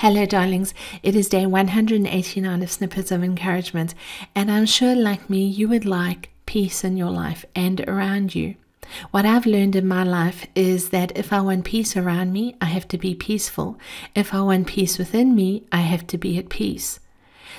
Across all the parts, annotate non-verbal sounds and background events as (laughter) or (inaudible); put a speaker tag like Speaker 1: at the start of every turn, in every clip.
Speaker 1: Hello, darlings. It is day 189 of Snippets of Encouragement, and I'm sure, like me, you would like peace in your life and around you. What I've learned in my life is that if I want peace around me, I have to be peaceful. If I want peace within me, I have to be at peace.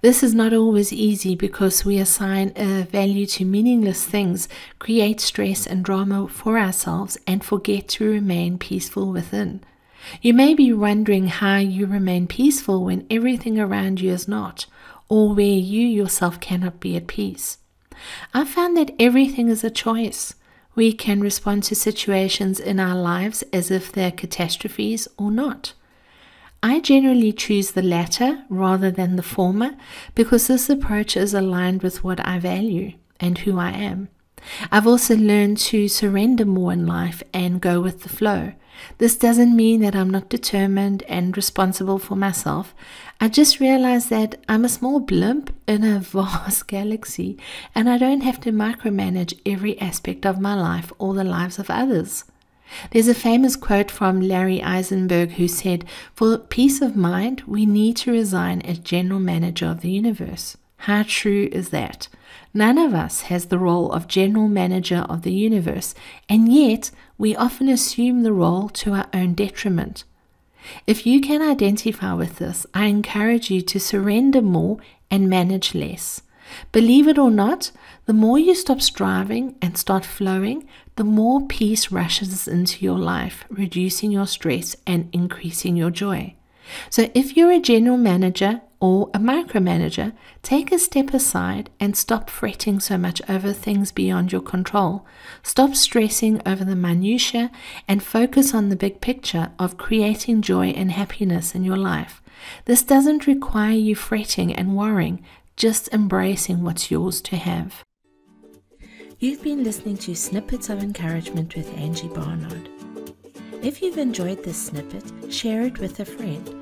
Speaker 1: This is not always easy because we assign a value to meaningless things, create stress and drama for ourselves, and forget to remain peaceful within. You may be wondering how you remain peaceful when everything around you is not, or where you yourself cannot be at peace. I found that everything is a choice. We can respond to situations in our lives as if they're catastrophes or not. I generally choose the latter rather than the former because this approach is aligned with what I value and who I am. I've also learned to surrender more in life and go with the flow. This doesn't mean that I'm not determined and responsible for myself. I just realize that I'm a small blimp in a (laughs) vast galaxy and I don't have to micromanage every aspect of my life or the lives of others. There's a famous quote from Larry Eisenberg who said, For peace of mind, we need to resign as general manager of the universe. How true is that? None of us has the role of general manager of the universe, and yet we often assume the role to our own detriment. If you can identify with this, I encourage you to surrender more and manage less. Believe it or not, the more you stop striving and start flowing, the more peace rushes into your life, reducing your stress and increasing your joy. So, if you're a general manager or a micromanager, take a step aside and stop fretting so much over things beyond your control. Stop stressing over the minutiae and focus on the big picture of creating joy and happiness in your life. This doesn't require you fretting and worrying, just embracing what's yours to have. You've been listening to Snippets of Encouragement with Angie Barnard. If you've enjoyed this snippet, share it with a friend